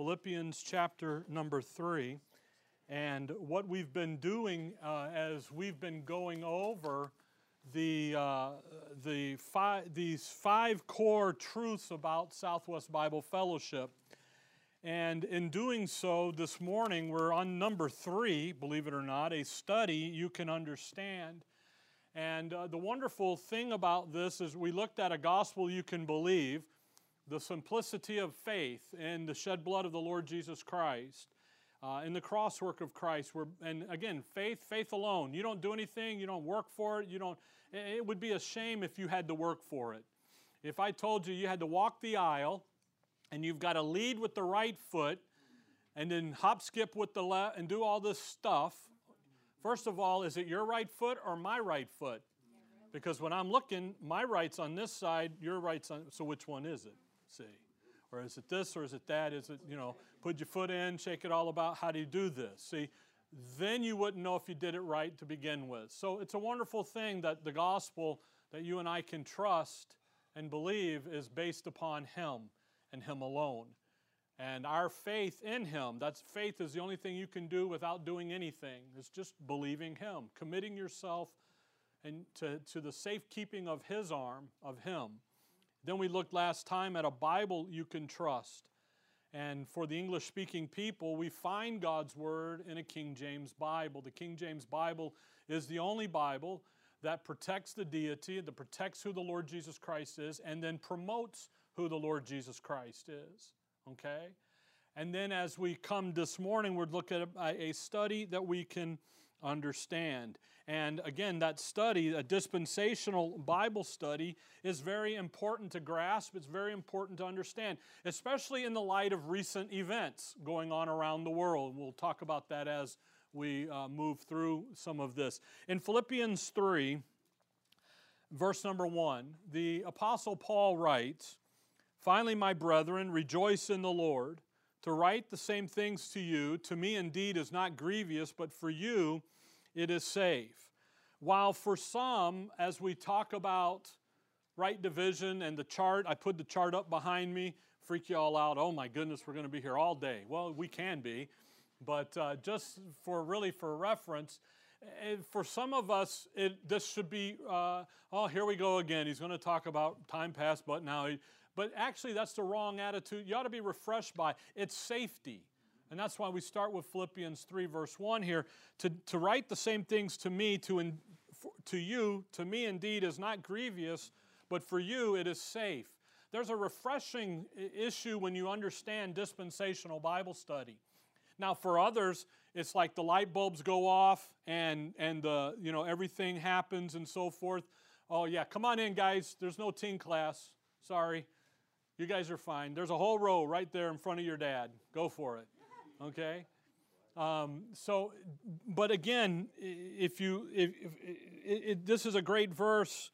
Philippians chapter number 3. And what we've been doing uh, as we've been going over the, uh, the five, these five core truths about Southwest Bible Fellowship. And in doing so, this morning we're on number three, believe it or not, a study you can understand. And uh, the wonderful thing about this is we looked at a gospel you can believe, the simplicity of faith in the shed blood of the Lord Jesus Christ uh, in the crosswork of Christ. Where, and again, faith, faith alone. You don't do anything, you don't work for it, you don't. It would be a shame if you had to work for it. If I told you you had to walk the aisle and you've got to lead with the right foot and then hop skip with the left and do all this stuff, first of all, is it your right foot or my right foot? Because when I'm looking, my right's on this side, your right's on, so which one is it? See. Or is it this or is it that? Is it, you know, put your foot in, shake it all about, how do you do this? See, then you wouldn't know if you did it right to begin with. So it's a wonderful thing that the gospel that you and I can trust and believe is based upon Him and Him alone. And our faith in Him, that's faith is the only thing you can do without doing anything. It's just believing Him, committing yourself and to, to the safekeeping of His arm, of Him. Then we looked last time at a Bible you can trust. And for the English speaking people, we find God's Word in a King James Bible. The King James Bible is the only Bible that protects the deity, that protects who the Lord Jesus Christ is, and then promotes who the Lord Jesus Christ is. Okay? And then as we come this morning, we're looking at a study that we can understand. And again, that study, a dispensational Bible study, is very important to grasp. It's very important to understand, especially in the light of recent events going on around the world. We'll talk about that as we uh, move through some of this. In Philippians 3, verse number 1, the Apostle Paul writes, Finally, my brethren, rejoice in the Lord. To write the same things to you, to me indeed is not grievous, but for you it is safe. While for some, as we talk about right division and the chart, I put the chart up behind me, freak you all out. Oh my goodness, we're going to be here all day. Well, we can be, but uh, just for really for reference, eh, for some of us, it, this should be, uh, oh, here we go again. He's going to talk about time past, but now he, but actually, that's the wrong attitude. You ought to be refreshed by it's safety. And that's why we start with Philippians 3, verse 1 here. To, to write the same things to me, to, in, for, to you, to me indeed, is not grievous, but for you it is safe. There's a refreshing issue when you understand dispensational Bible study. Now, for others, it's like the light bulbs go off and, and the, you know, everything happens and so forth. Oh, yeah, come on in, guys. There's no teen class. Sorry. You guys are fine. There's a whole row right there in front of your dad. Go for it. Okay? Um, so, but again, if you, if, if it, it, this is a great verse,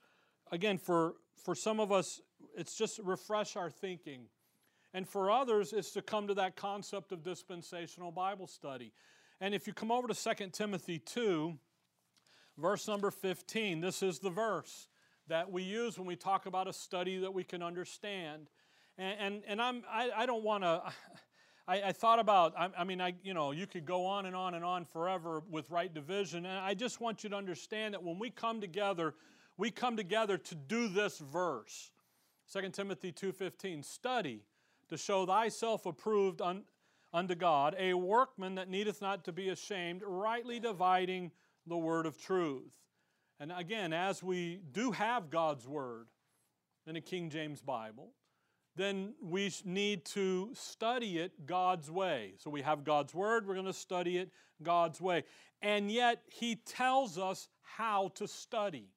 again, for, for some of us, it's just refresh our thinking. And for others, it's to come to that concept of dispensational Bible study. And if you come over to 2 Timothy 2, verse number 15, this is the verse that we use when we talk about a study that we can understand. And, and, and I'm, I, I don't want to, I, I, thought about, I, I, mean, I, you know, you could go on and on and on forever with right division. And I just want you to understand that when we come together, we come together to do this verse. 2 Timothy 2.15, study to show thyself approved un, unto God, a workman that needeth not to be ashamed, rightly dividing the word of truth. And again, as we do have God's word in a King James Bible, then we need to study it God's way. So we have God's Word, we're going to study it God's way. And yet, He tells us how to study.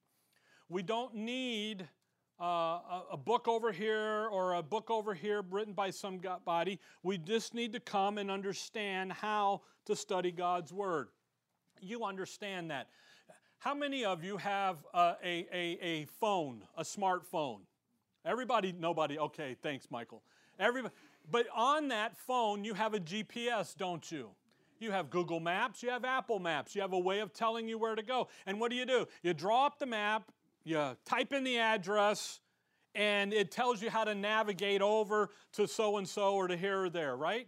We don't need uh, a, book over here or a book over here written by some body. We just need to come and understand how to study God's Word. You understand that. How many of you have a, a, a phone, a smartphone? Everybody, nobody, okay, thanks, Michael. Everybody, but on that phone, you have a GPS, don't you? You have Google Maps, you have Apple Maps, you have a way of telling you where to go. And what do you do? You draw up the map, you type in the address, and it tells you how to navigate over to so and so or to here or there, right?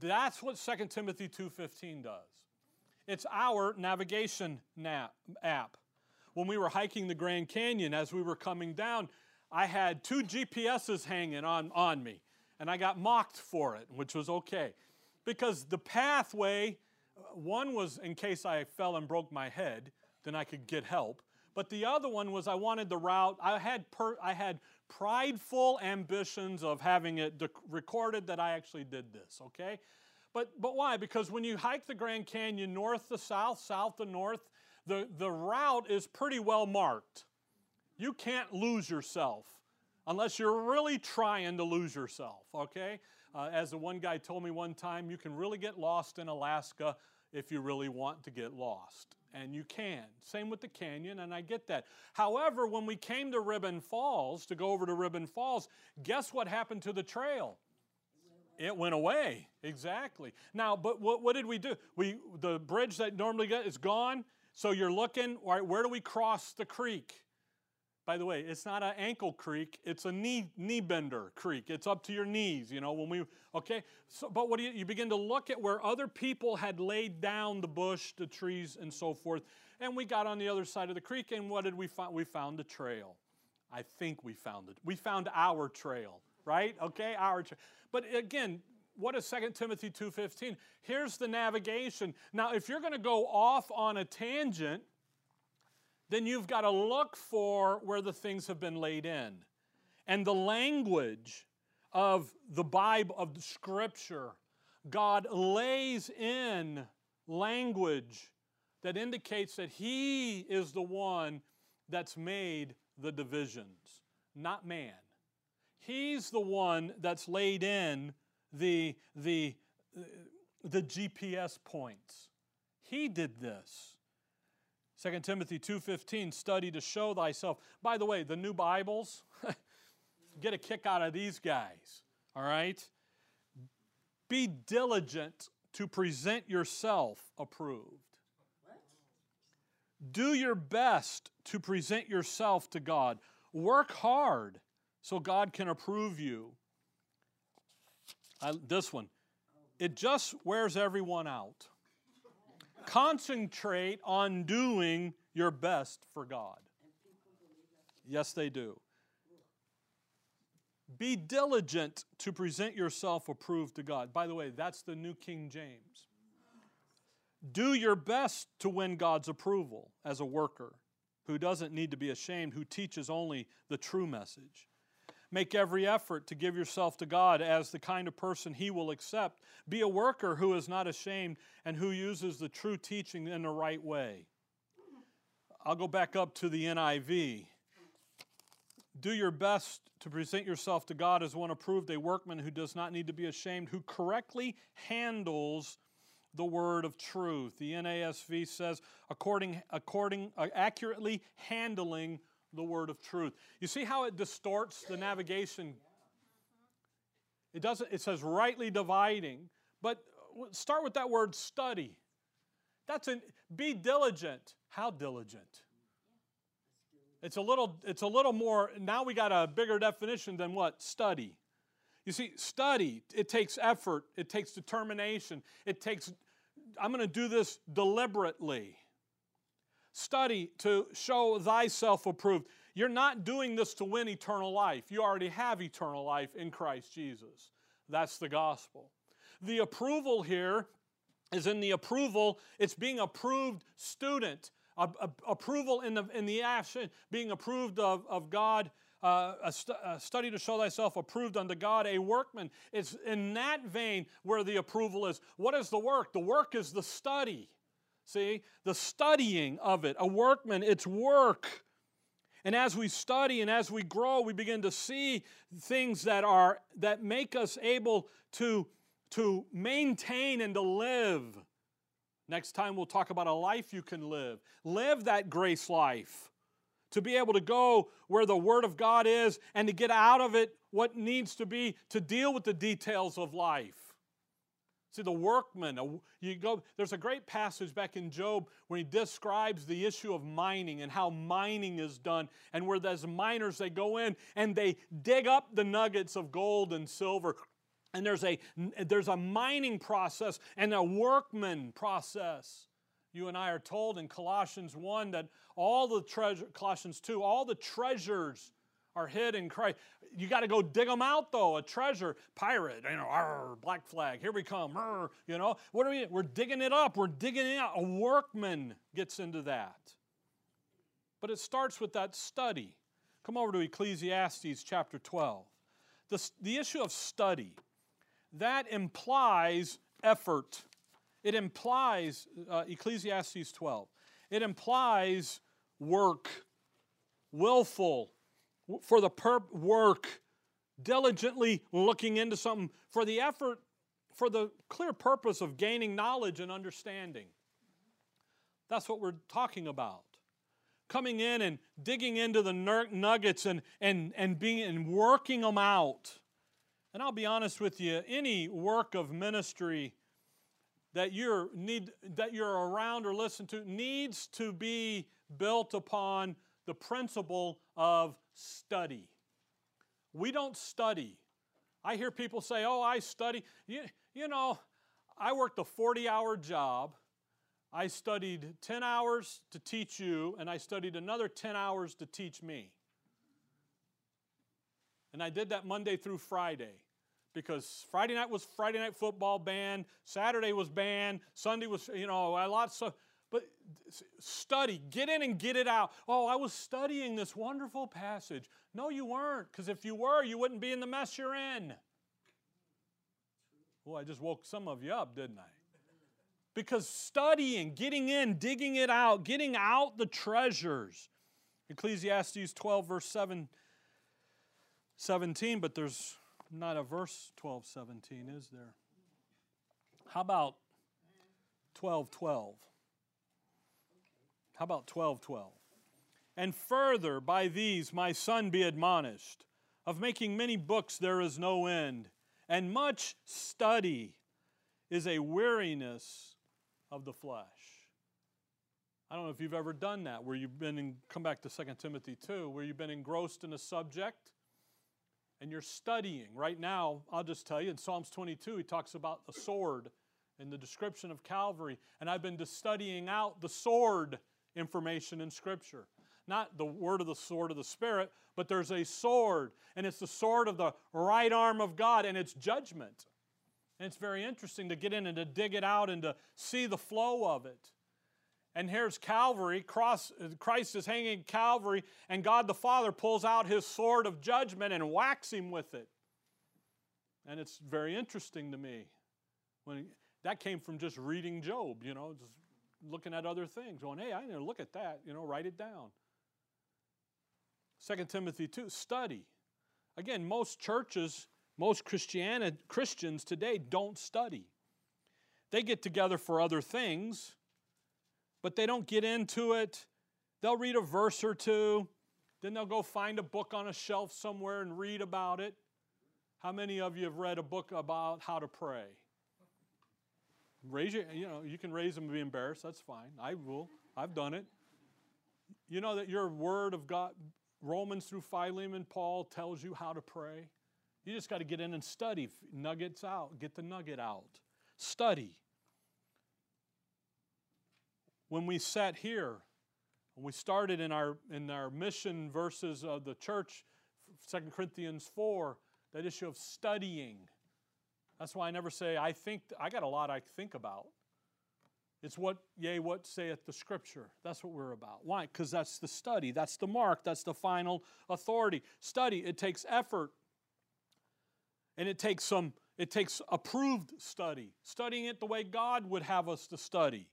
That's what 2 Timothy 2:15 does. It's our navigation nap, app. When we were hiking the Grand Canyon as we were coming down, I had two GPSs hanging on, on me, and I got mocked for it, which was okay. Because the pathway, uh, one was in case I fell and broke my head, then I could get help. But the other one was I wanted the route. I had per, I had prideful ambitions of having it dec- recorded that I actually did this. Okay, but but why? Because when you hike the Grand Canyon north to south, south to north, the the route is pretty well marked. You can't lose yourself unless you're really trying to lose yourself. Okay, uh, as the one guy told me one time, you can really get lost in Alaska if you really want to get lost and you can. Same with the canyon, and I get that. However, when we came to Ribbon Falls, to go over to Ribbon Falls, guess what happened to the trail? It went away. Exactly. Now, but what, what did we do? We the bridge that normally get is gone. So you're looking, right, where do we cross the creek? By the way, it's not an ankle creek, it's a knee knee bender creek. It's up to your knees, you know, when we okay? So but what do you you begin to look at where other people had laid down the bush, the trees and so forth. And we got on the other side of the creek and what did we find? We found the trail. I think we found it. We found our trail, right? Okay, our trail. But again, what is 2 Timothy 2:15? Here's the navigation. Now, if you're going to go off on a tangent, then you've got to look for where the things have been laid in. And the language of the Bible, of the Scripture, God lays in language that indicates that He is the one that's made the divisions, not man. He's the one that's laid in the, the, the GPS points. He did this. 2 Timothy 2:15 study to show thyself. By the way, the new Bibles get a kick out of these guys, all right? Be diligent to present yourself approved. Do your best to present yourself to God. Work hard so God can approve you. I, this one, it just wears everyone out. Concentrate on doing your best for God. Yes, they do. Be diligent to present yourself approved to God. By the way, that's the New King James. Do your best to win God's approval as a worker who doesn't need to be ashamed, who teaches only the true message. Make every effort to give yourself to God as the kind of person He will accept. Be a worker who is not ashamed and who uses the true teaching in the right way. I'll go back up to the NIV. Do your best to present yourself to God as one approved, a workman who does not need to be ashamed, who correctly handles the word of truth. The NASV says, according, according, uh, accurately handling the word of truth. You see how it distorts the navigation? It doesn't, it says rightly dividing, but start with that word study. That's an be diligent. How diligent? It's a little, it's a little more, now we got a bigger definition than what? Study. You see, study, it takes effort, it takes determination, it takes, I'm going to do this deliberately. Study to show thyself approved. You're not doing this to win eternal life. You already have eternal life in Christ Jesus. That's the gospel. The approval here is in the approval, it's being approved student. A, a, approval in the, in the action, being approved of, of God, uh, a, stu- a, study to show thyself approved unto God, a workman. It's in that vein where the approval is. What is the work? The work is the study. See, the studying of it. A workman, it's work. And as we study and as we grow, we begin to see things that are that make us able to, to maintain and to live. Next time we'll talk about a life you can live. Live that grace life. To be able to go where the Word of God is and to get out of it what needs to be to deal with the details of life. See, the workman, you go, there's a great passage back in Job where he describes the issue of mining and how mining is done, and where those miners, they go in and they dig up the nuggets of gold and silver, And there's a, there's a mining process and a workman process. You and I are told in Colossians 1 that all the treasure, Colossians 2, all the treasures are hid in Christ. You got to go dig them out, though. A treasure, pirate, you know, arr, black flag, here we come, arr, you know. What are we? We're digging it up. We're digging it out. A workman gets into that. But it starts with that study. Come over to Ecclesiastes chapter 12. The, the issue of study, that implies effort. It implies, uh, Ecclesiastes 12, it implies work, willful, for the perp- work, diligently looking into something, for the effort, for the clear purpose of gaining knowledge and understanding. That's what we're talking about. Coming in and digging into the nuggets and, and, and, being, and working them out. And I'll be honest with you, any work of ministry that you're, need, that you're around or listen to needs to be built upon the principle of study. We don't study. I hear people say, oh, I study. You, you know, I worked a 40 hour job. I studied 10 hours to teach you, and I studied another 10 hours to teach me. And I did that Monday through Friday because Friday night was Friday night football band, Saturday was band, Sunday was, you know, a lot of stuff. But study, get in and get it out. Oh, I was studying this wonderful passage. No, you weren't, because if you were, you wouldn't be in the mess you're in. Well, I just woke some of you up, didn't I? Because studying, getting in, digging it out, getting out the treasures. Ecclesiastes 12, verse 7, 17, but there's not a verse 12, 17, is there? How about 12, 12? How about 12 12? And further, by these my son be admonished. Of making many books there is no end, and much study is a weariness of the flesh. I don't know if you've ever done that, where you've been in, come back to 2 Timothy 2, where you've been engrossed in a subject and you're studying. Right now, I'll just tell you, in Psalms 22, he talks about the sword in the description of Calvary. And I've been studying out the sword information in Scripture. Not the word of the sword of the Spirit, but there's a sword, and it's the sword of the right arm of God, and it's judgment. And it's very interesting to get in and to dig it out and to see the flow of it. And here's Calvary, cross, Christ is hanging Calvary, and God the Father pulls out his sword of judgment and whacks him with it. And it's very interesting to me. When that came from just reading Job, you know, just looking at other things, going, hey, I need to look at that, you know, write it down. 2 Timothy 2, study. Again, most churches, most Christianity, Christians today don't study. They get together for other things, but they don't get into it. They'll read a verse or two, then they'll go find a book on a shelf somewhere and read about it. How many of you have read a book about how to pray? Raise your, you know, you can raise them and be embarrassed. That's fine. I will. I've done it. You know that your word of God, Romans through Philemon, Paul tells you how to pray. You just got to get in and study. Nuggets out. Get the nugget out. Study. When we sat here, when we started in our in our mission verses of the church, 2 Corinthians 4, that issue of studying that's why I never say, I think, I got a lot I think about. It's what, yea, what saith the Scripture. That's what we're about. Why? Because that's the study, that's the mark, that's the final authority. Study, it takes effort. And it takes some, it takes approved study, studying it the way God would have us to study.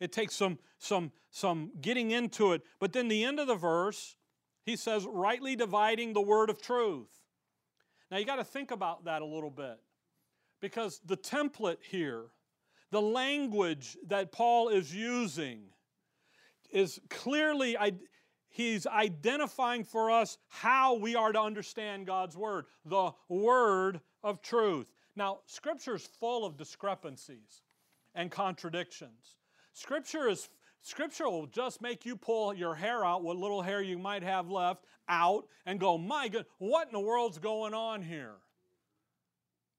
It takes some, some, some getting into it. But then the end of the verse, he says, rightly dividing the word of truth. Now you got to think about that a little bit. Because the template here, the language that Paul is using, is clearly, he's identifying for us how we are to understand God's Word, the Word of truth. Now, Scripture is full of discrepancies and contradictions. Scripture is Scripture will just make you pull your hair out, what little hair you might have left, out, and go, My God, what in the world's going on here?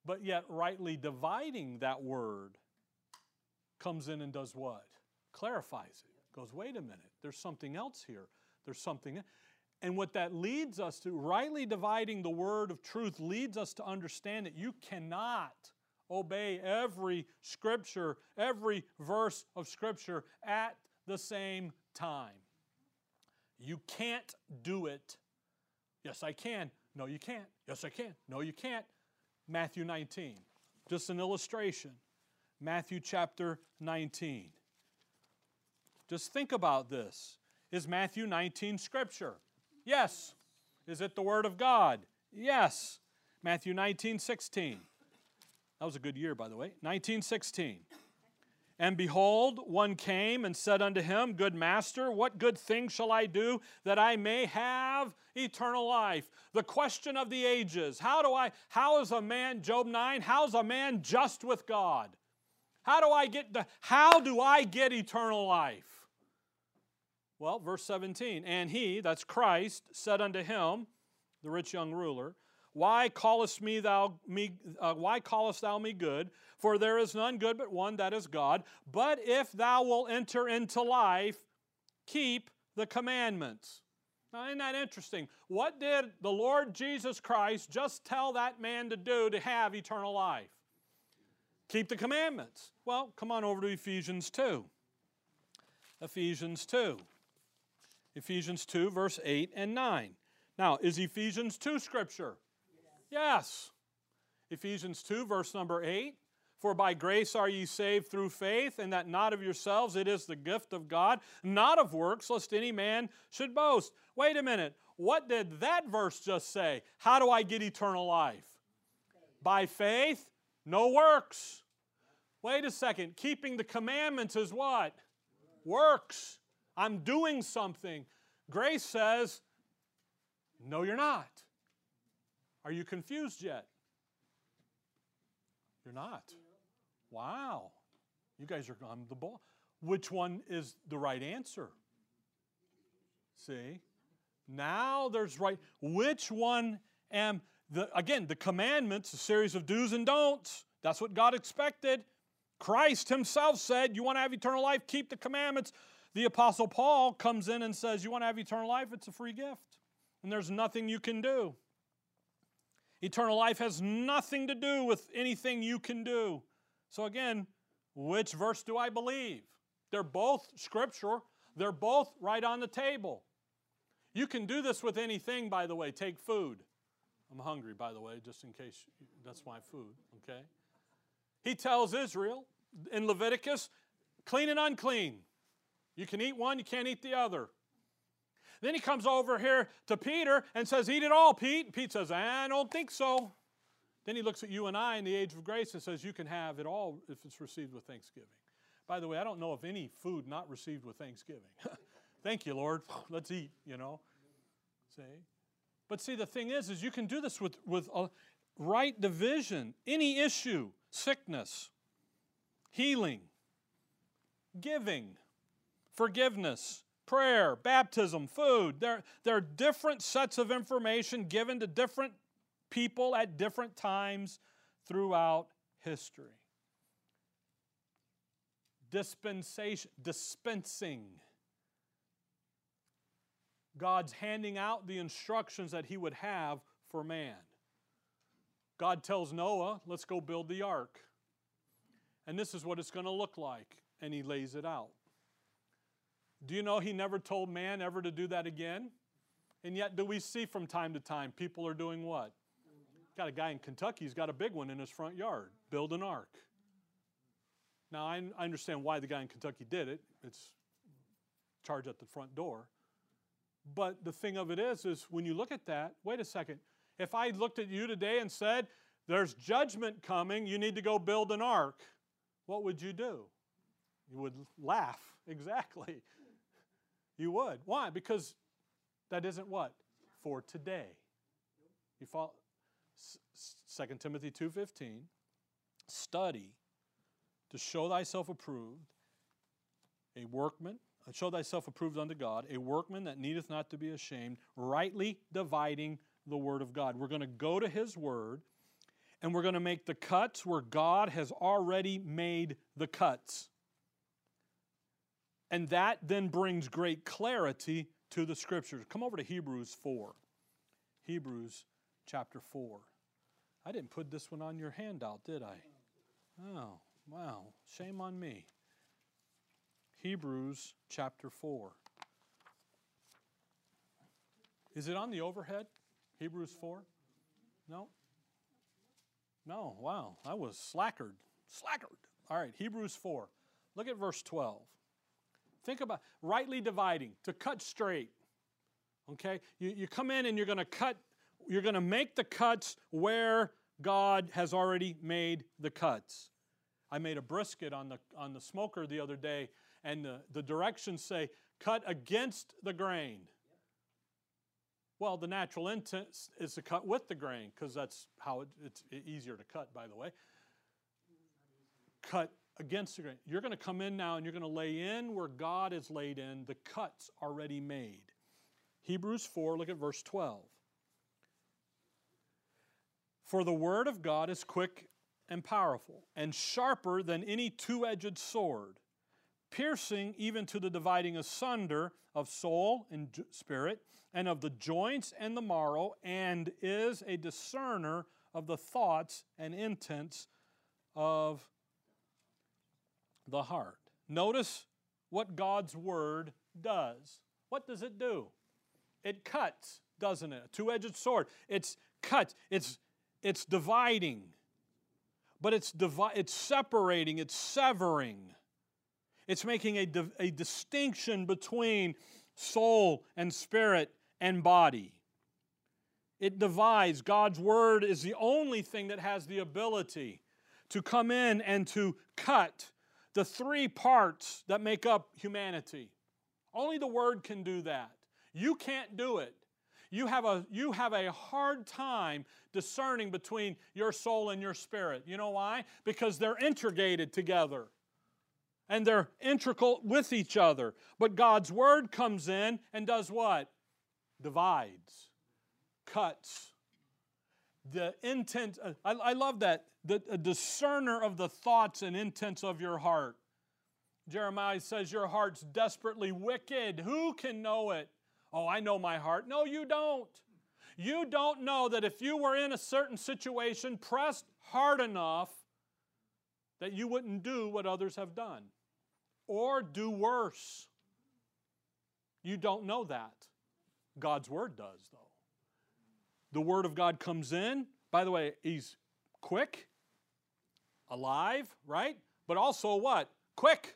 But yet, rightly dividing that word comes in and does what? Clarifies it. Goes, wait a minute, there's something else here. There's something. And what that leads us to, rightly dividing the word of truth, leads us to understand that you cannot obey every scripture, every verse of scripture at the same time. You can't do it. Yes, I can. No, you can't. Yes, I can. No, you can't. Matthew 19. Just an illustration. Matthew chapter 19. Just think about this. Is Matthew 19 scripture? Yes. Is it the Word of God? Yes. Matthew 19, 16. That was a good year, by the way. 1916. And behold, one came and said unto him, Good master, what good thing shall I do that I may have eternal life? The question of the ages. How do I, how is a man, Job 9, how's a man just with God? How do I get the, how do I get eternal life? Well, verse 17, and he, that's Christ, said unto him, the rich young ruler, why callest me thou me uh, why callest thou me good? For there is none good but one that is God. But if thou wilt enter into life, keep the commandments. Now, isn't that interesting? What did the Lord Jesus Christ just tell that man to do to have eternal life? Keep the commandments. Well, come on over to Ephesians 2. Ephesians 2. Ephesians 2, verse 8 and 9. Now, is Ephesians 2 scripture? Yes. Ephesians 2, verse number 8. For by grace are ye saved through faith, and that not of yourselves, it is the gift of God, not of works, lest any man should boast. Wait a minute. What did that verse just say? How do I get eternal life? By faith, no works. Wait a second. Keeping the commandments is what? Works. I'm doing something. Grace says, no, you're not. Are you confused yet? You're not. Wow. You guys are on the ball. Which one is the right answer? See? Now there's right. Which one am the again, the commandments, a series of do's and don'ts. That's what God expected. Christ himself said, You want to have eternal life? Keep the commandments. The Apostle Paul comes in and says, You want to have eternal life? It's a free gift. And there's nothing you can do. Eternal life has nothing to do with anything you can do. So, again, which verse do I believe? They're both scripture, they're both right on the table. You can do this with anything, by the way. Take food. I'm hungry, by the way, just in case that's my food, okay? He tells Israel in Leviticus clean and unclean. You can eat one, you can't eat the other. Then he comes over here to Peter and says, Eat it all, Pete. Pete says, I don't think so. Then he looks at you and I in the age of grace and says, You can have it all if it's received with thanksgiving. By the way, I don't know of any food not received with thanksgiving. Thank you, Lord. Let's eat, you know. See? But see, the thing is, is you can do this with, with a right division. Any issue, sickness, healing, giving, forgiveness, prayer, baptism, food. There, there are different sets of information given to different people at different times throughout history. Dispensation, dispensing. God's handing out the instructions that He would have for man. God tells Noah, let's go build the ark. And this is what it's going to look like. And He lays it out. Do you know he never told man ever to do that again? And yet, do we see from time to time people are doing what? Got a guy in Kentucky, he's got a big one in his front yard, build an ark. Now, I, understand why the guy in Kentucky did it. It's charge at the front door. But the thing of it is, is when you look at that, wait a second. If I looked at you today and said, there's judgment coming, you need to go build an ark, what would you do? You would laugh, exactly. You would. Why? Because that isn't what? For today. You follow 2 Timothy 2:15. Study to show thyself approved, a workman, uh, show thyself approved unto God, a workman that needeth not to be ashamed, rightly dividing the word of God. We're going to go to his word and we're going to make the cuts where God has already made the cuts. And that then brings great clarity to the scriptures. Come over to Hebrews 4. Hebrews chapter 4. I didn't put this one on your handout, did I? Oh, wow. Shame on me. Hebrews chapter 4. Is it on the overhead? Hebrews 4? No? No, wow. I was slackered. Slackered. All right, Hebrews 4. Look at verse 12. Think about rightly dividing, to cut straight. Okay? You, you come in and you're going to cut, you're going to make the cuts where God has already made the cuts. I made a brisket on the, on the smoker the other day, and the, the directions say cut against the grain. Well, the natural intent is to cut with the grain because that's how it, it's easier to cut, by the way. Cut against the grain. You're going to come in now and you're going to lay in where God is laid in, the cuts already made. Hebrews 4, look at verse 12. For the word of God is quick and powerful, and sharper than any two edged sword, piercing even to the dividing asunder of soul and spirit, and of the joints and the marrow, and is a discerner of the thoughts and intents of the heart. Notice what God's word does. What does it do? It cuts, doesn't it? A two-edged sword. It's cut. It's it's dividing. But it's divi- it's separating, it's severing. It's making a, di- a distinction between soul and spirit and body. It divides. God's word is the only thing that has the ability to come in and to cut the three parts that make up humanity. Only the word can do that. You can't do it. You have a, you have a hard time discerning between your soul and your spirit. You know why? Because they're integrated together and they're integral with each other. But God's word comes in and does what? divides, cuts. The intent, I, I love that, the a discerner of the thoughts and intents of your heart. Jeremiah says, Your heart's desperately wicked. Who can know it? Oh, I know my heart. No, you don't. You don't know that if you were in a certain situation, pressed hard enough, that you wouldn't do what others have done or do worse. You don't know that. God's Word does, though. The Word of God comes in. By the way, He's quick, alive, right? But also what? Quick.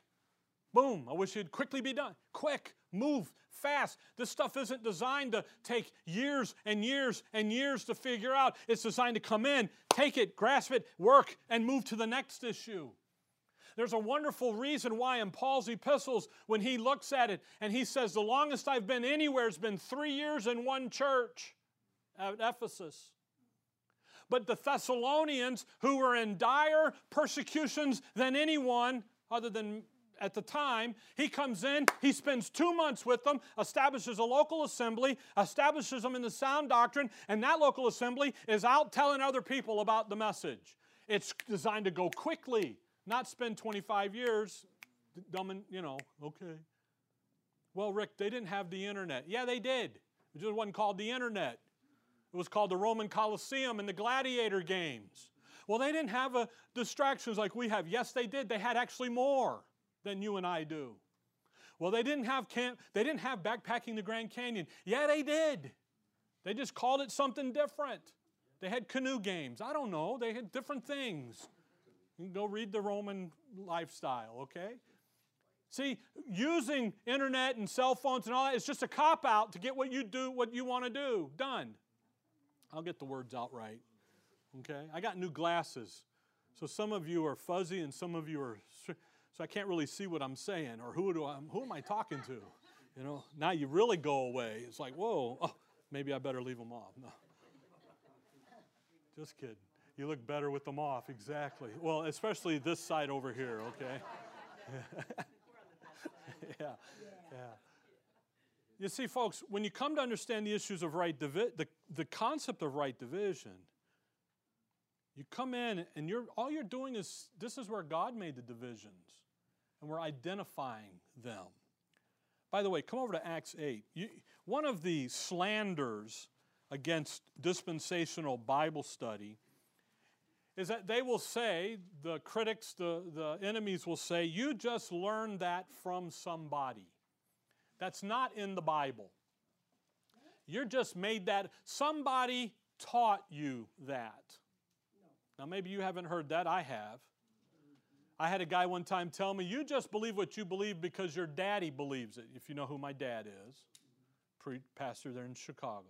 Boom. I wish it'd quickly be done. Quick, move, fast. This stuff isn't designed to take years and years and years to figure out. It's designed to come in, take it, grasp it, work, and move to the next issue. There's a wonderful reason why in Paul's epistles, when he looks at it and he says, The longest I've been anywhere has been three years in one church at Ephesus. But the Thessalonians, who were in dire persecutions than anyone other than at the time, he comes in, he spends two months with them, establishes a local assembly, establishes them in the sound doctrine, and that local assembly is out telling other people about the message. It's designed to go quickly. Not spend 25 years dumbing, you know, okay. Well, Rick, they didn't have the internet. Yeah, they did. It just wasn't called the internet. It was called the Roman Colosseum and the gladiator games. Well, they didn't have a distractions like we have. Yes, they did. They had actually more than you and I do. Well, they didn't have camp, they didn't have backpacking the Grand Canyon. Yeah, they did. They just called it something different. They had canoe games. I don't know. They had different things. You can go read the Roman lifestyle, okay? See, using internet and cell phones and all that is just a cop out to get what you do, what you want to do done. I'll get the words out right. Okay? I got new glasses. So some of you are fuzzy and some of you are so I can't really see what I'm saying or who do I who am I talking to? You know, now you really go away. It's like, "Whoa, oh, maybe I better leave them off." No. Just kidding. You look better with them off, exactly. Well, especially this side over here, okay? yeah, yeah. You see, folks, when you come to understand the issues of right division, the, the concept of right division You come in and you're all you're doing is this is where God made the divisions, and we're identifying them. By the way, come over to Acts 8. You, one of the slanders against dispensational Bible study is that they will say, the critics, the, the enemies will say, you just learned that from somebody. That's not in the Bible. You're just made that, somebody taught you that. Now, maybe you haven't heard that. I have. I had a guy one time tell me, You just believe what you believe because your daddy believes it, if you know who my dad is, pre- pastor there in Chicago.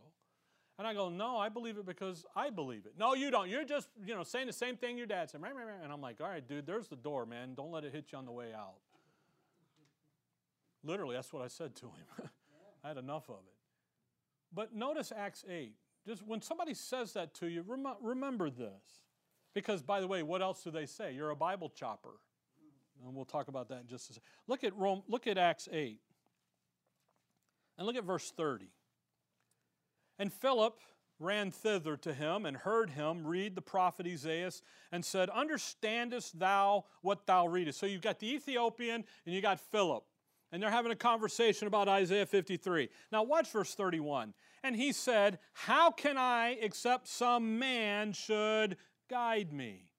And I go, no, I believe it because I believe it. No, you don't. You're just, you know, saying the same thing your dad said. And I'm like, all right, dude, there's the door, man. Don't let it hit you on the way out. Literally, that's what I said to him. I had enough of it. But notice Acts 8. Just when somebody says that to you, rem- remember this. Because, by the way, what else do they say? You're a Bible chopper. And we'll talk about that in just a second. Look at Rome, look at Acts 8. And look at verse 30. And Philip ran thither to him and heard him read the prophet Isaiah and said, Understandest thou what thou readest? So you've got the Ethiopian and you got Philip. And they're having a conversation about Isaiah 53. Now, watch verse 31. And he said, How can I, except some man should guide me?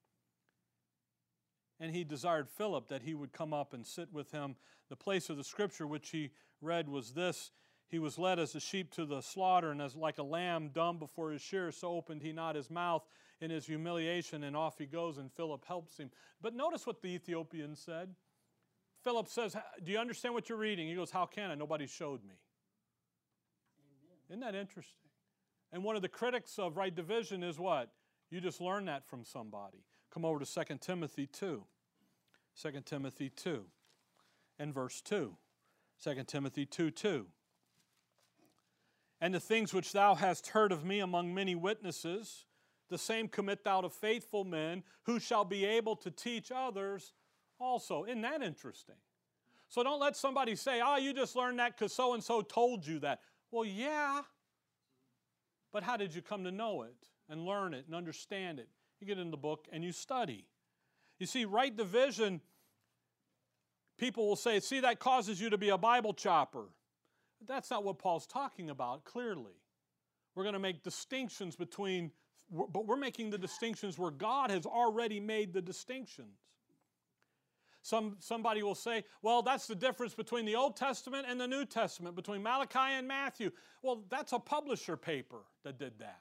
And he desired Philip that he would come up and sit with him. The place of the scripture which he read was this he was led as a sheep to the slaughter, and as like a lamb dumb before his shears, so opened he not his mouth in his humiliation, and off he goes, and Philip helps him. But notice what the Ethiopian said. Philip says, Do you understand what you're reading? He goes, How can I? Nobody showed me. Amen. Isn't that interesting? And one of the critics of right division is what? You just learn that from somebody. Come over to 2 Timothy 2. 2 Timothy 2 and verse 2. 2 Timothy 2 2. And the things which thou hast heard of me among many witnesses, the same commit thou to faithful men who shall be able to teach others also. Isn't that interesting? So don't let somebody say, oh, you just learned that because so and so told you that. Well, yeah. But how did you come to know it and learn it and understand it? You get in the book and you study. You see, right division, people will say, see, that causes you to be a Bible chopper. But that's not what Paul's talking about, clearly. We're going to make distinctions between, but we're making the distinctions where God has already made the distinctions. Some, somebody will say, well, that's the difference between the Old Testament and the New Testament, between Malachi and Matthew. Well, that's a publisher paper that did that.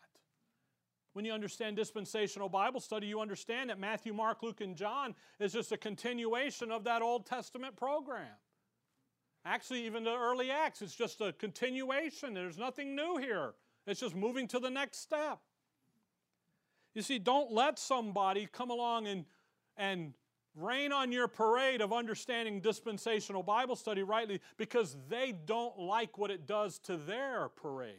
When you understand dispensational Bible study, you understand that Matthew, Mark, Luke, and John is just a continuation of that Old Testament program. Actually, even the early Acts, it's just a continuation. There's nothing new here. It's just moving to the next step. You see, don't let somebody come along and, and rain on your parade of understanding dispensational Bible study rightly because they don't like what it does to their parade.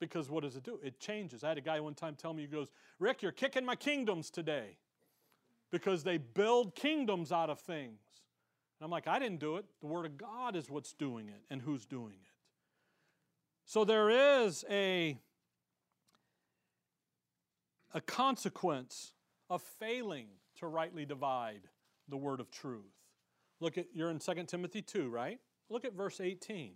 Because what does it do? It changes. I had a guy one time tell me, he goes, Rick, you're kicking my kingdoms today because they build kingdoms out of things. And I'm like, I didn't do it. The Word of God is what's doing it and who's doing it. So there is a, a consequence of failing to rightly divide the word of truth. Look at, you're in 2 Timothy 2, right? Look at verse 18.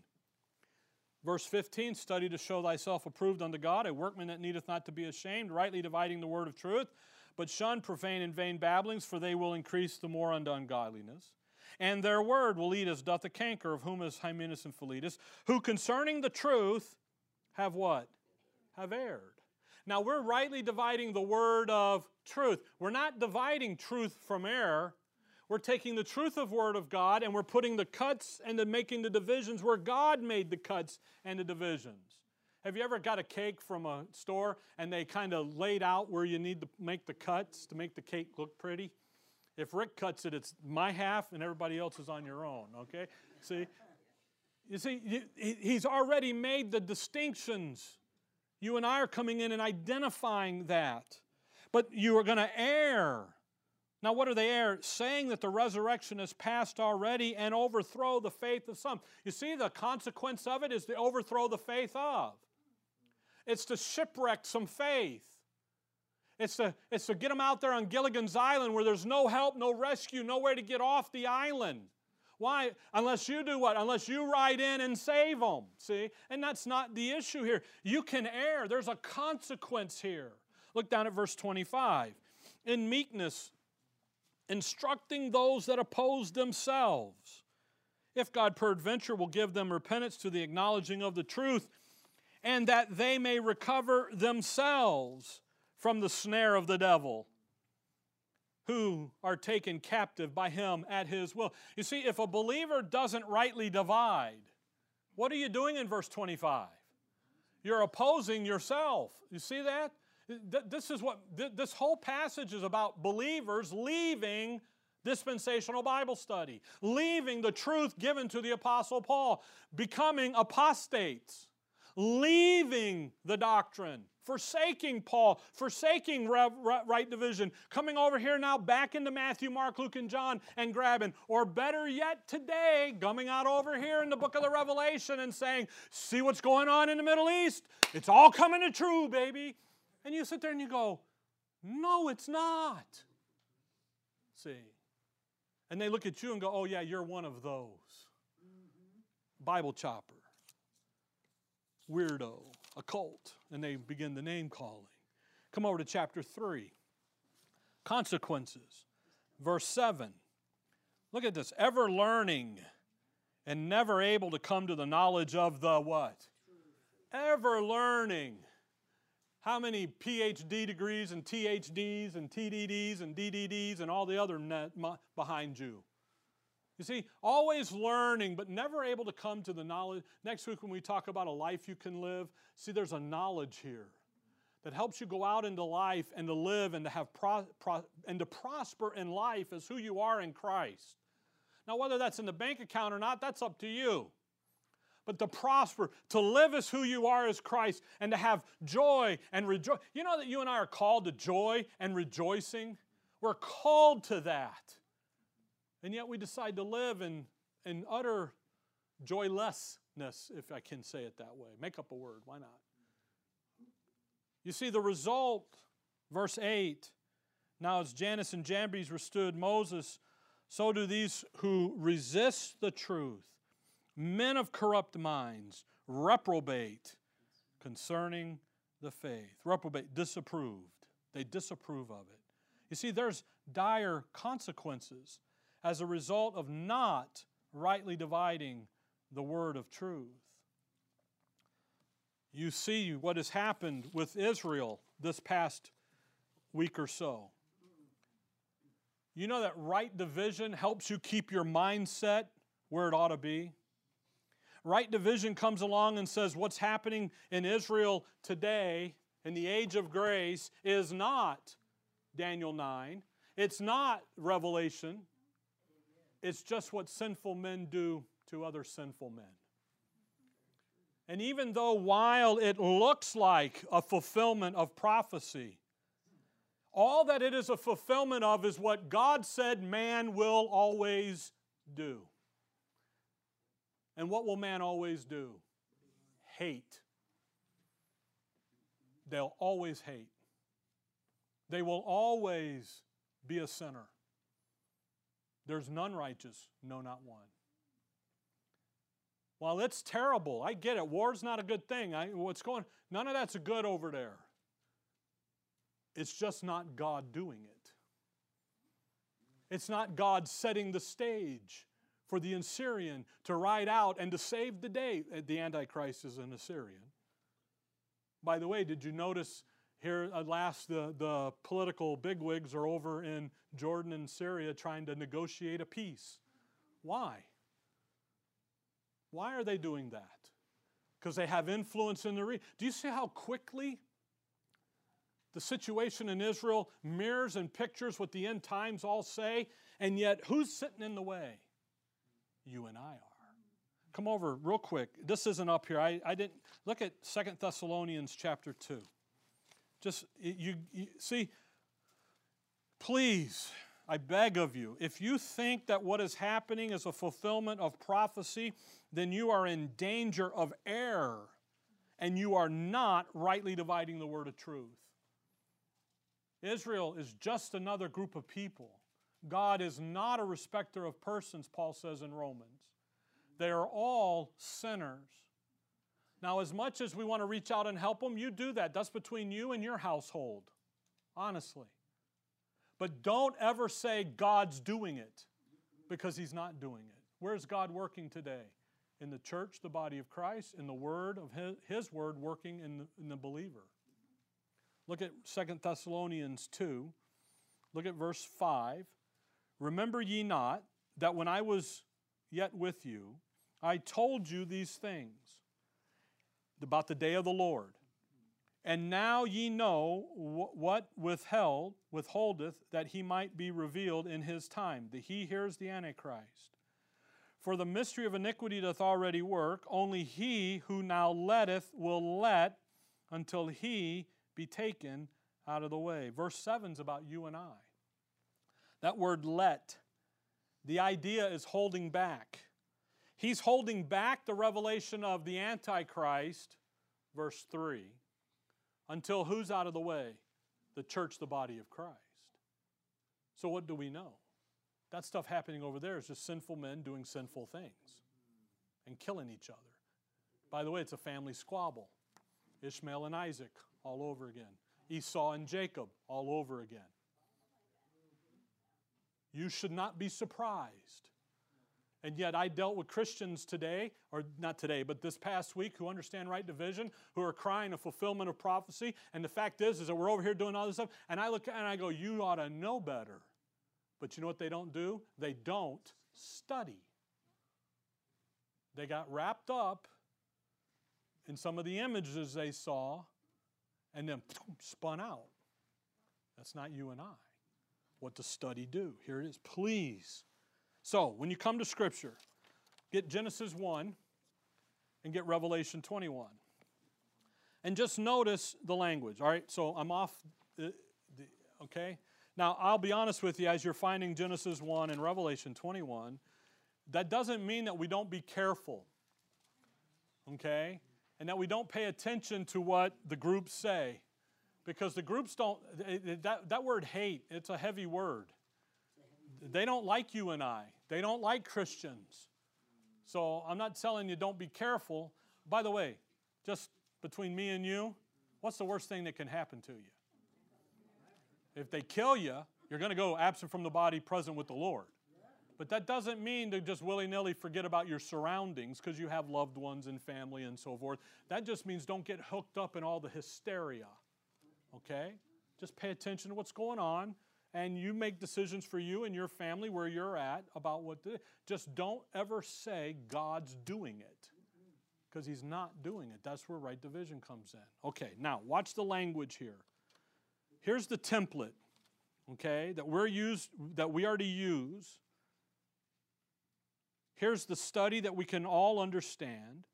Verse 15 study to show thyself approved unto God, a workman that needeth not to be ashamed, rightly dividing the word of truth. But shun profane and vain babblings, for they will increase the more unto ungodliness and their word will eat as doth a canker, of whom is Hymenaeus and Philetus, who concerning the truth have what? Have erred. Now we're rightly dividing the word of truth. We're not dividing truth from error. We're taking the truth of word of God and we're putting the cuts and then making the divisions where God made the cuts and the divisions. Have you ever got a cake from a store and they kind of laid out where you need to make the cuts to make the cake look pretty? If Rick cuts it, it's my half and everybody else is on your own, okay? See? You see, he's already made the distinctions. You and I are coming in and identifying that. But you are going to err. Now, what are they err? Saying that the resurrection is past already and overthrow the faith of some. You see, the consequence of it is to overthrow the faith of. It's to shipwreck some faith. It's to, it's to get them out there on Gilligan's Island where there's no help, no rescue, nowhere to get off the island. Why? Unless you do what? Unless you ride in and save them. See? And that's not the issue here. You can err, there's a consequence here. Look down at verse 25. In meekness, instructing those that oppose themselves. If God peradventure will give them repentance to the acknowledging of the truth, and that they may recover themselves from the snare of the devil, who are taken captive by him at his will. You see, if a believer doesn't rightly divide, what are you doing in verse 25? You're opposing yourself. You see that? This is what this whole passage is about believers leaving dispensational Bible study, leaving the truth given to the Apostle Paul, becoming apostates, leaving the doctrine, forsaking Paul, forsaking right division, coming over here now back into Matthew, Mark, Luke, and John and grabbing, or better yet today, coming out over here in the book of the Revelation and saying, See what's going on in the Middle East? It's all coming to true, baby. And you sit there and you go, No, it's not. See. And they look at you and go, Oh, yeah, you're one of those. Bible chopper, weirdo, occult. And they begin the name calling. Come over to chapter 3. Consequences. Verse 7. Look at this. Ever learning and never able to come to the knowledge of the what? Ever learning. How many PhD degrees and THDs and TDDs and DDDs and all the other behind you? You see, always learning, but never able to come to the knowledge. Next week, when we talk about a life you can live, see, there's a knowledge here that helps you go out into life and to live and to have pro, pro, and to prosper in life as who you are in Christ. Now, whether that's in the bank account or not, that's up to you but to prosper, to live as who you are as Christ, and to have joy and rejoice. You know that you and I are called to joy and rejoicing? We're called to that. And yet we decide to live in, in utter joylessness, if I can say it that way. Make up a word, why not? You see, the result, verse 8 now as Jannes and Jambres withstood Moses, so do these who resist the truth men of corrupt minds, reprobate concerning the faith. Reprobate, disapproved. They disapprove of it. You see, there's dire consequences as a result of not rightly dividing the word of truth. You see what has happened with Israel this past week or so. You know that right division helps you keep your mindset where it ought to be? Right division comes along and says what's happening in Israel today in the age of grace is not Daniel 9. It's not Revelation. It's just what sinful men do to other sinful men. And even though while it looks like a fulfillment of prophecy, all that it is a fulfillment of is what God said man will always do. And what will man always do? Hate. They'll always hate. They will always be a sinner. There's none righteous, no, not one. Well, it's terrible. I get it. War's not a good thing. I, what's going? None of that's good over there. It's just not God doing it. It's not God setting the stage for the Assyrian to ride out and to save the day. Uh, the Antichrist is an Assyrian. By the way, did you notice here at last the, the political bigwigs are over in Jordan and Syria trying to negotiate a peace? Why? Why are they doing that? Because they have influence in the region. Do you see how quickly the situation in Israel mirrors and pictures what the end times all say? And yet, who's sitting in the way? You and I are. Come over real quick. This isn't up here. I, I didn't look at Second Thessalonians chapter 2. Just you, you see, please, I beg of you, if you think that what is happening is a fulfillment of prophecy, then you are in danger of error and you are not rightly dividing the word of truth. Israel is just another group of people. God is not a respecter of persons, Paul says in Romans. They are all sinners. Now, as much as we want to reach out and help them, you do that. That's between you and your household, honestly. But don't ever say God's doing it because He's not doing it. Where's God working today? In the church, the body of Christ, in the Word of His, his Word working in the, in the believer. Look at Second Thessalonians 2. Look at verse 5. Remember ye not that when I was yet with you, I told you these things about the day of the Lord. And now ye know what withheld, withholdeth, that he might be revealed in his time. The he hears the Antichrist. For the mystery of iniquity doth already work, only he who now letteth will let until he be taken out of the way. Verse 7 is about you and I. That word let, the idea is holding back. He's holding back the revelation of the Antichrist, verse 3, until who's out of the way? The church, the body of Christ. So, what do we know? That stuff happening over there is just sinful men doing sinful things and killing each other. By the way, it's a family squabble. Ishmael and Isaac all over again, Esau and Jacob all over again. You should not be surprised. And yet, I dealt with Christians today, or not today, but this past week, who understand right division, who are crying a fulfillment of prophecy. And the fact is, is that we're over here doing all this stuff, and I look and I go, "You ought to know better." But you know what they don't do? They don't study. They got wrapped up in some of the images they saw, and then spun out. That's not you and I. What does study do? Here it is. Please. So, when you come to Scripture, get Genesis 1 and get Revelation 21. And just notice the language. All right, so I'm off, the, the, okay? Now, I'll be honest with you, as you're finding Genesis 1 and Revelation 21, that doesn't mean that we don't be careful, okay? And that we don't pay attention to what the groups say because the groups don't, that, that word hate, it's a heavy word. They don't like you and I, they don't like Christians. So I'm not telling you don't be careful. By the way, just between me and you, what's the worst thing that can happen to you? If they kill you, you're going to go absent from the body, present with the Lord. But that doesn't mean to just willy nilly forget about your surroundings because you have loved ones and family and so forth. That just means don't get hooked up in all the hysteria okay? Just pay attention to what's going on and you make decisions for you and your family where you're at about what to just don't ever say God's doing it because he's not doing it. That's where right division comes in. Okay, now watch the language here. Here's the template, okay, that we're used that we are to use. Here's the study that we can all understand.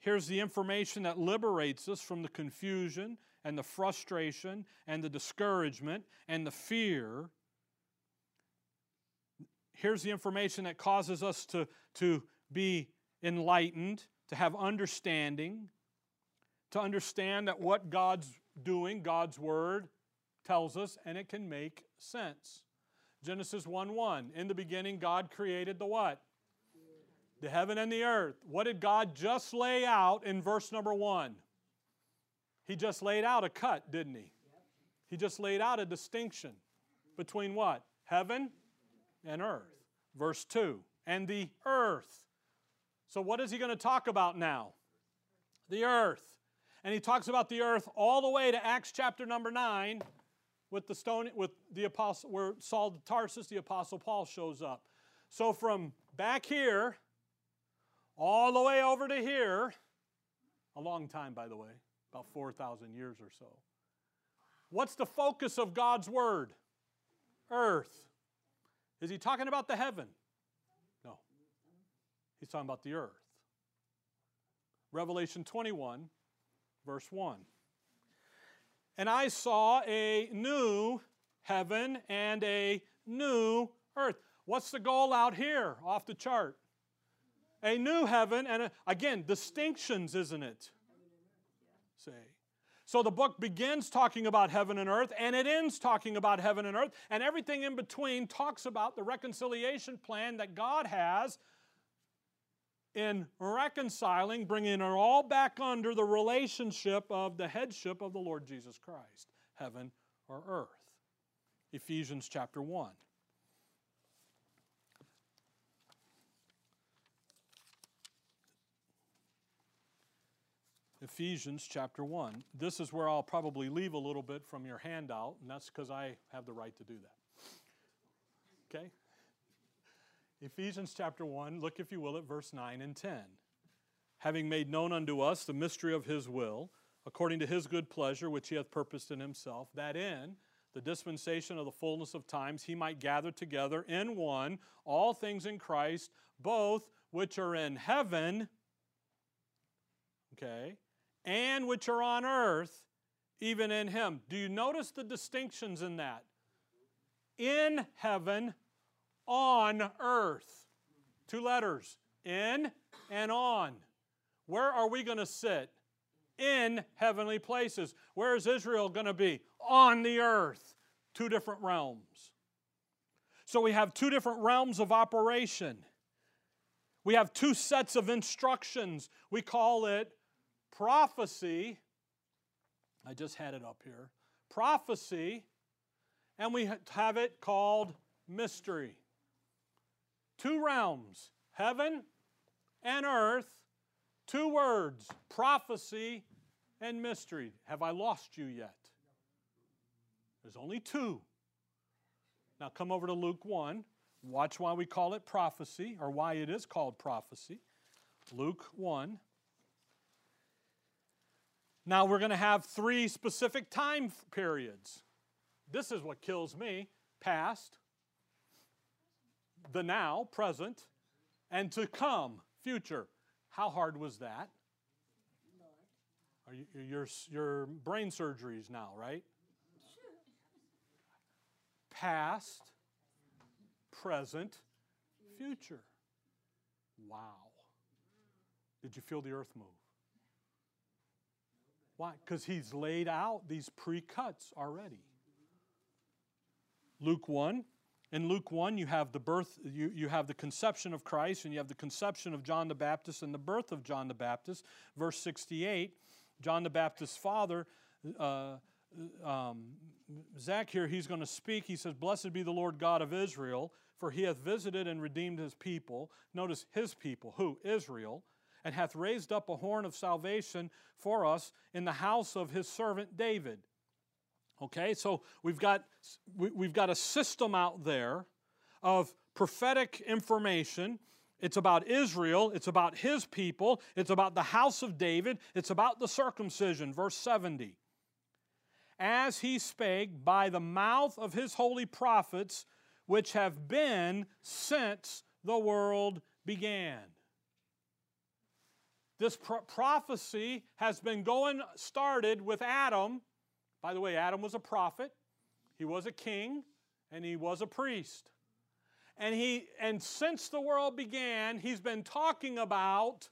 Here's the information that liberates us from the confusion and the frustration and the discouragement and the fear. Here's the information that causes us to, to be enlightened, to have understanding, to understand that what God's doing, God's Word, tells us, and it can make sense. Genesis 1 1. In the beginning, God created the what? The heaven and the earth. What did God just lay out in verse number 1? He just laid out a cut, didn't he? He just laid out a distinction between what? Heaven and earth. Verse 2 and the earth. So, what is he going to talk about now? The earth. And he talks about the earth all the way to Acts chapter number 9 with the stone with the apostle where Saul the Tarsus, the apostle Paul shows up. So from back here all the way over to here, a long time by the way about 4,000 years or so. What's the focus of God's Word? Earth. Is he talking about the heaven? No. He's talking about the earth. Revelation 21, verse 1. And I saw a new heaven and a new earth. What's the goal out here off the chart? A new heaven and a, again, distinctions, isn't it? say. So the book begins talking about heaven and earth, and it ends talking about heaven and earth, and everything in between talks about the reconciliation plan that God has in reconciling, bringing it all back under the relationship of the headship of the Lord Jesus Christ, heaven or earth. Ephesians chapter 1. Ephesians chapter 1. This is where I'll probably leave a little bit from your handout, and that's because I have the right to do that. Okay? Ephesians chapter 1, look if you will at verse 9 and 10. Having made known unto us the mystery of his will, according to his good pleasure, which he hath purposed in himself, that in the dispensation of the fullness of times he might gather together in one all things in Christ, both which are in heaven, okay, and which are on earth, even in him. Do you notice the distinctions in that? In heaven, on earth. Two letters, in and on. Where are we going to sit? In heavenly places. Where is Israel going to be? On the earth. Two different realms. So we have two different realms of operation. We have two sets of instructions. We call it prophecy. I just had it up here. Prophecy, and we have it called mystery. Two realms, heaven and earth, two words, prophecy and mystery. Have I lost you yet? There's only two. Now come over to Luke 1. Watch why we call it prophecy, or why it is called prophecy. Luke 1. Now we're going to have three specific time periods. This is what kills me past, the now, present, and to come, future. How hard was that? Are you, your, your brain surgeries now, right? Past, present, future. Wow. Did you feel the earth move? Why? Because he's laid out these pre cuts already. Luke 1. In Luke 1, you have the birth, you, you have the conception of Christ, and you have the conception of John the Baptist and the birth of John the Baptist. Verse 68, John the Baptist's father, uh, um, Zach here, he's going to speak. He says, Blessed be the Lord God of Israel, for he hath visited and redeemed his people. Notice his people. Who? Israel and hath raised up a horn of salvation for us in the house of his servant David. Okay, so we've got, we've got a system out there of prophetic information. It's about Israel, it's about his people, it's about the house of David, it's about the circumcision. Verse 70. As he spake by the mouth of his holy prophets, which have been since the world began. This pro- prophecy has been going, started with Adam. By the way, Adam was a prophet, he was a king, and he was a priest. And, he, and since the world began, he's been talking about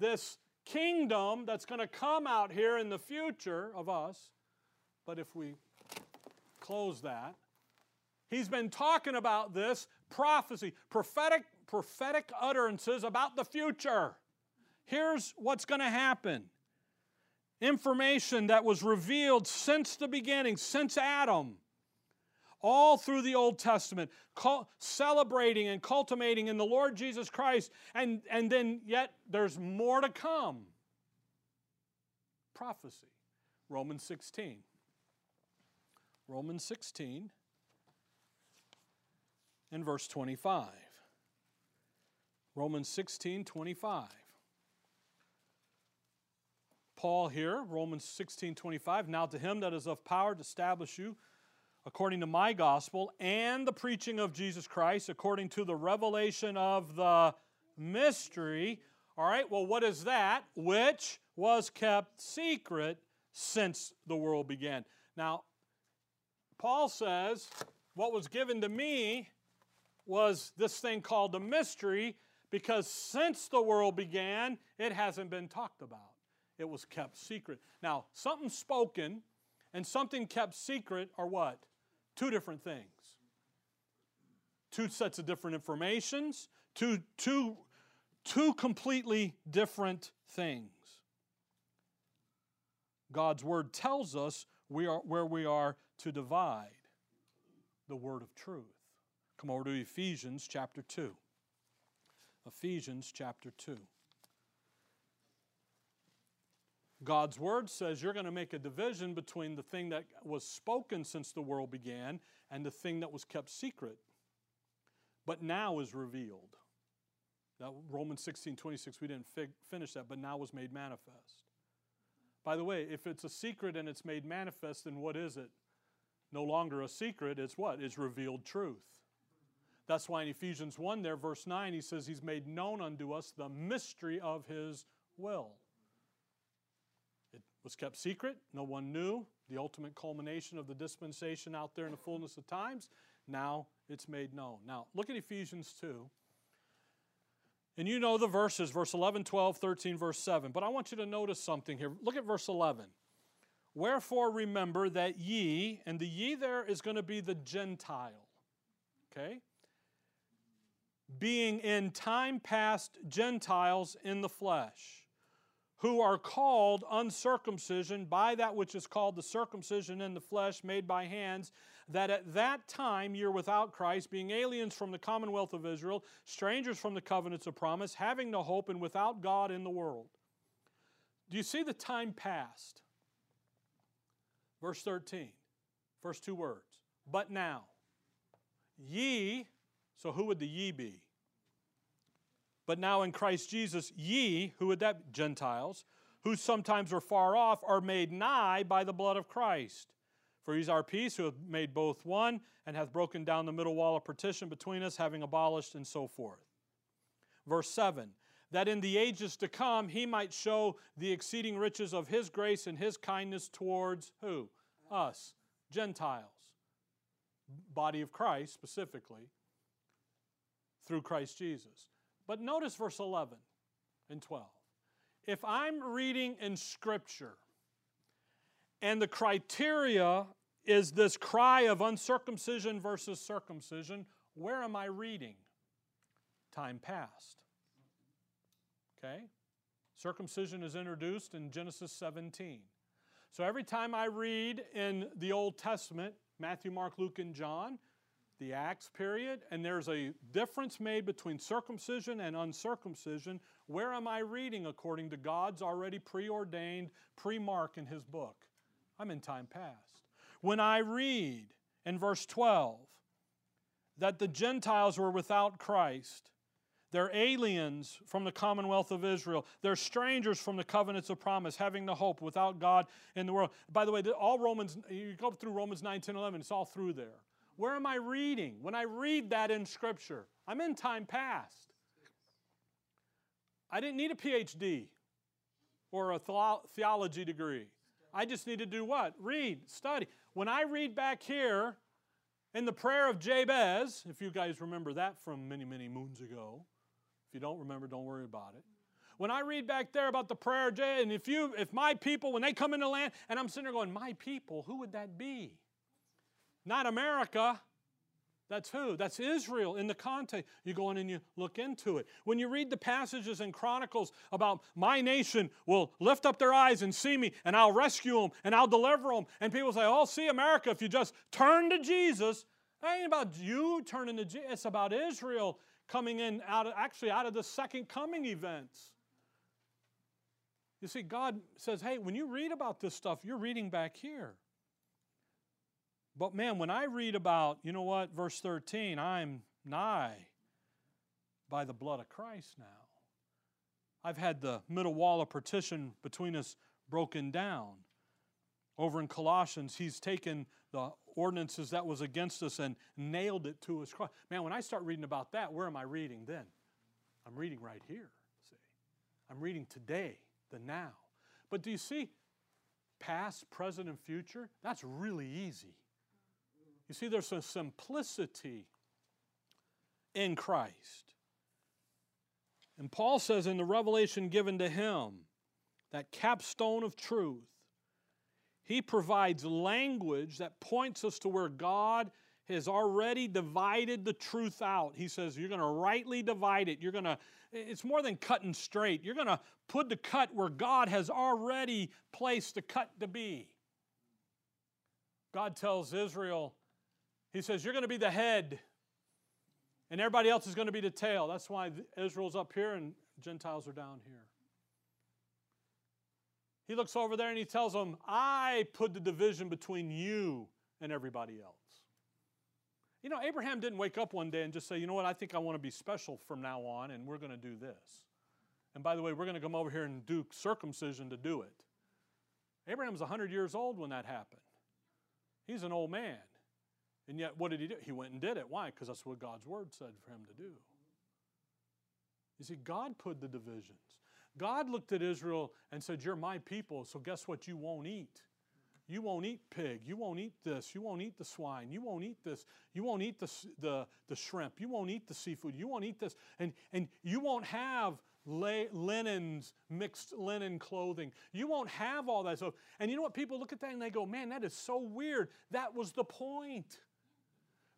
this kingdom that's going to come out here in the future of us. But if we close that, he's been talking about this prophecy, prophetic, prophetic utterances about the future. Here's what's going to happen information that was revealed since the beginning, since Adam, all through the Old Testament, celebrating and cultivating in the Lord Jesus Christ, and, and then yet there's more to come. Prophecy. Romans 16. Romans 16 and verse 25. Romans 16, 25. Paul here, Romans 16 25. Now to him that is of power to establish you according to my gospel and the preaching of Jesus Christ, according to the revelation of the mystery. All right, well, what is that? Which was kept secret since the world began. Now, Paul says, what was given to me was this thing called the mystery because since the world began, it hasn't been talked about. It was kept secret. Now, something spoken and something kept secret are what? Two different things. Two sets of different informations, two, two, two completely different things. God's word tells us we are where we are to divide the word of truth. Come over to Ephesians chapter 2. Ephesians chapter 2. God's word says you're going to make a division between the thing that was spoken since the world began and the thing that was kept secret, but now is revealed. Now, Romans 16 26, we didn't finish that, but now was made manifest. By the way, if it's a secret and it's made manifest, then what is it? No longer a secret, it's what? It's revealed truth. That's why in Ephesians 1, there, verse 9, he says, He's made known unto us the mystery of His will. Was kept secret, no one knew. The ultimate culmination of the dispensation out there in the fullness of times. Now it's made known. Now, look at Ephesians 2. And you know the verses, verse 11, 12, 13, verse 7. But I want you to notice something here. Look at verse 11. Wherefore remember that ye, and the ye there is going to be the Gentile. Okay? Being in time past Gentiles in the flesh who are called uncircumcision by that which is called the circumcision in the flesh made by hands, that at that time you're without Christ, being aliens from the commonwealth of Israel, strangers from the covenants of promise, having no hope, and without God in the world. Do you see the time past? Verse 13, first two words. But now, ye, so who would the ye be? But now in Christ Jesus, ye, who would that? Gentiles, who sometimes were far off, are made nigh by the blood of Christ. For he's our peace, who hath made both one, and hath broken down the middle wall of partition between us, having abolished, and so forth. Verse 7 That in the ages to come he might show the exceeding riches of his grace and his kindness towards who? Us, Gentiles. Body of Christ specifically, through Christ Jesus. But notice verse 11 and 12. If I'm reading in Scripture and the criteria is this cry of uncircumcision versus circumcision, where am I reading? Time past. Okay? Circumcision is introduced in Genesis 17. So every time I read in the Old Testament, Matthew, Mark, Luke, and John, the Acts period, and there's a difference made between circumcision and uncircumcision. Where am I reading according to God's already preordained pre mark in His book? I'm in time past. When I read in verse 12 that the Gentiles were without Christ, they're aliens from the commonwealth of Israel. They're strangers from the covenants of promise, having the hope without God in the world. By the way, all Romans, you go through Romans 9, 10, 11, it's all through there. Where am I reading? When I read that in Scripture, I'm in time past. I didn't need a PhD or a theology degree. I just need to do what? Read, study. When I read back here in the prayer of Jabez, if you guys remember that from many, many moons ago, if you don't remember, don't worry about it. When I read back there about the prayer of Jabez, and if you, if my people, when they come into land, and I'm sitting there going, my people, who would that be? Not America. That's who? That's Israel in the context. You go in and you look into it. When you read the passages in Chronicles about my nation will lift up their eyes and see me, and I'll rescue them and I'll deliver them, and people say, Oh, see America, if you just turn to Jesus, it ain't about you turning to Jesus, it's about Israel coming in out of, actually out of the second coming events. You see, God says, Hey, when you read about this stuff, you're reading back here. But man, when I read about, you know what, verse 13, I'm nigh by the blood of Christ now. I've had the middle wall of partition between us broken down. Over in Colossians, he's taken the ordinances that was against us and nailed it to his cross. Man, when I start reading about that, where am I reading then? I'm reading right here, see. I'm reading today, the now. But do you see past, present, and future? That's really easy. You see, there's a simplicity in Christ. And Paul says in the revelation given to him that capstone of truth. He provides language that points us to where God has already divided the truth out. He says, You're going to rightly divide it. You're going to, it's more than cutting straight. You're going to put the cut where God has already placed the cut to be. God tells Israel, He says, You're going to be the head, and everybody else is going to be the tail. That's why Israel's up here and Gentiles are down here. He looks over there and he tells them, I put the division between you and everybody else. You know, Abraham didn't wake up one day and just say, you know what, I think I want to be special from now on, and we're going to do this. And by the way, we're going to come over here and do circumcision to do it. Abraham was 100 years old when that happened. He's an old man. And yet, what did he do? He went and did it. Why? Because that's what God's word said for him to do. You see, God put the divisions. God looked at Israel and said, You're my people, so guess what? You won't eat. You won't eat pig. You won't eat this. You won't eat the swine. You won't eat this. You won't eat the, the, the shrimp. You won't eat the seafood. You won't eat this. And, and you won't have lay, linens, mixed linen clothing. You won't have all that stuff. And you know what? People look at that and they go, man, that is so weird. That was the point.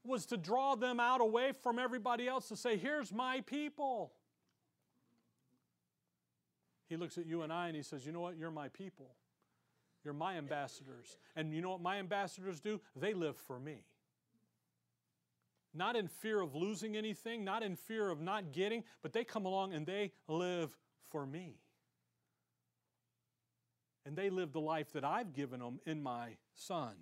Was to draw them out away from everybody else to say, here's my people. He looks at you and I and he says, You know what? You're my people. You're my ambassadors. And you know what my ambassadors do? They live for me. Not in fear of losing anything, not in fear of not getting, but they come along and they live for me. And they live the life that I've given them in my son.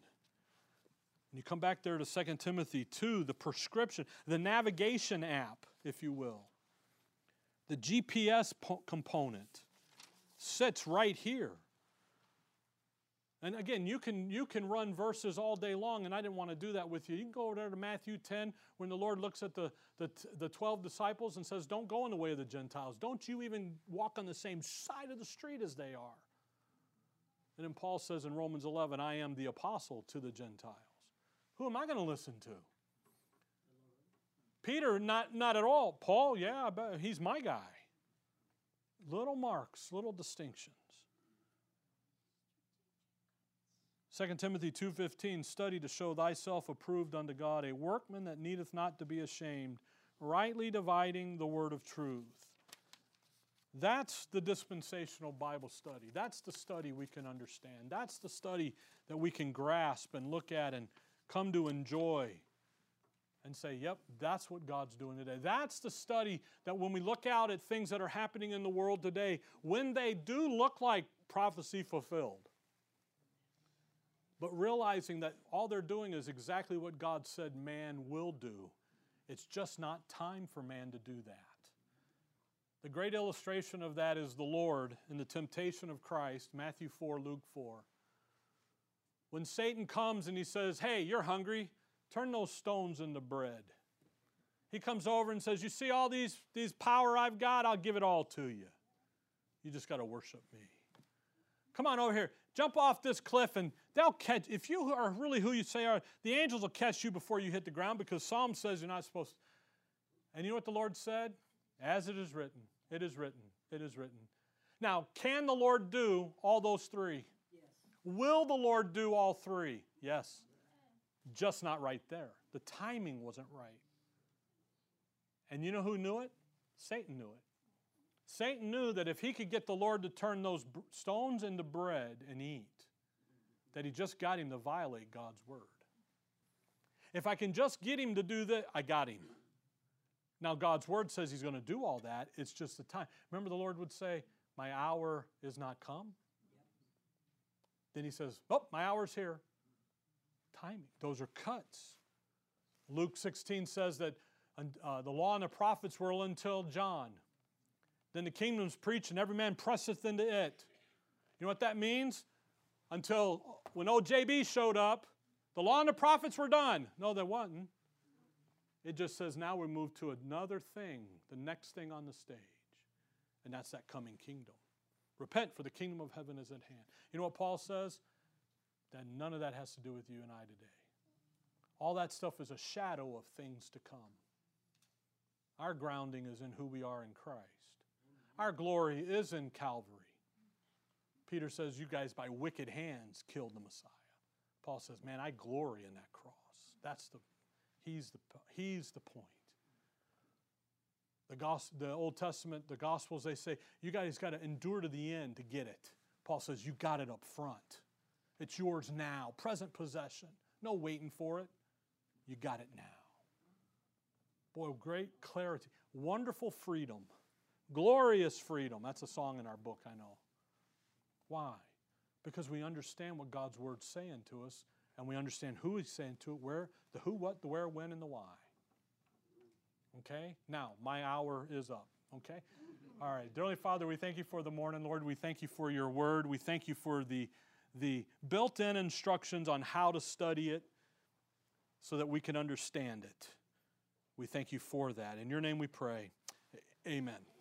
And you come back there to 2 Timothy 2, the prescription, the navigation app, if you will, the GPS po- component sits right here. And again, you can, you can run verses all day long, and I didn't want to do that with you. You can go over there to Matthew 10 when the Lord looks at the, the, the 12 disciples and says, Don't go in the way of the Gentiles. Don't you even walk on the same side of the street as they are. And then Paul says in Romans 11, I am the apostle to the Gentiles. Who am I going to listen to? Peter, not, not at all. Paul, yeah, but he's my guy. Little marks, little distinctions. 2 Timothy 2:15 study to show thyself approved unto God a workman that needeth not to be ashamed rightly dividing the word of truth. That's the dispensational Bible study. That's the study we can understand. That's the study that we can grasp and look at and come to enjoy and say, yep, that's what God's doing today. That's the study that when we look out at things that are happening in the world today, when they do look like prophecy fulfilled, but realizing that all they're doing is exactly what God said man will do, it's just not time for man to do that. The great illustration of that is the Lord in the temptation of Christ, Matthew 4, Luke 4. When Satan comes and he says, Hey, you're hungry, Turn those stones into bread. He comes over and says, You see all these, these power I've got? I'll give it all to you. You just got to worship me. Come on over here. Jump off this cliff and they'll catch. If you are really who you say are, the angels will catch you before you hit the ground because Psalm says you're not supposed to. And you know what the Lord said? As it is written, it is written, it is written. Now, can the Lord do all those three? Will the Lord do all three? Yes just not right there. The timing wasn't right. And you know who knew it? Satan knew it. Satan knew that if he could get the Lord to turn those stones into bread and eat, that he just got him to violate God's word. If I can just get him to do that, I got him. Now, God's word says he's going to do all that. It's just the time. Remember, the Lord would say, My hour is not come. Then he says, Oh, my hour's here timing. Those are cuts. Luke 16 says that uh, the law and the prophets were until John. Then the kingdom's preached, and every man presseth into it. You know what that means? Until when OJB showed up, the law and the prophets were done. No, they wasn't. It just says now we move to another thing, the next thing on the stage. And that's that coming kingdom. Repent, for the kingdom of heaven is at hand. You know what Paul says? That none of that has to do with you and I today. All that stuff is a shadow of things to come. Our grounding is in who we are in Christ. Our glory is in Calvary. Peter says, You guys by wicked hands killed the Messiah. Paul says, Man, I glory in that cross. That's the, he's the, he's the point. The, gospel, the Old Testament, the Gospels, they say, You guys got to endure to the end to get it. Paul says, You got it up front. It's yours now, present possession. No waiting for it. You got it now. Boy, great clarity. Wonderful freedom. Glorious freedom. That's a song in our book, I know. Why? Because we understand what God's Word's saying to us, and we understand who He's saying to it, where, the who, what, the where, when, and the why. Okay? Now, my hour is up. Okay? All right. Dearly Father, we thank you for the morning, Lord. We thank you for your word. We thank you for the, the built in instructions on how to study it so that we can understand it. We thank you for that. In your name we pray. Amen.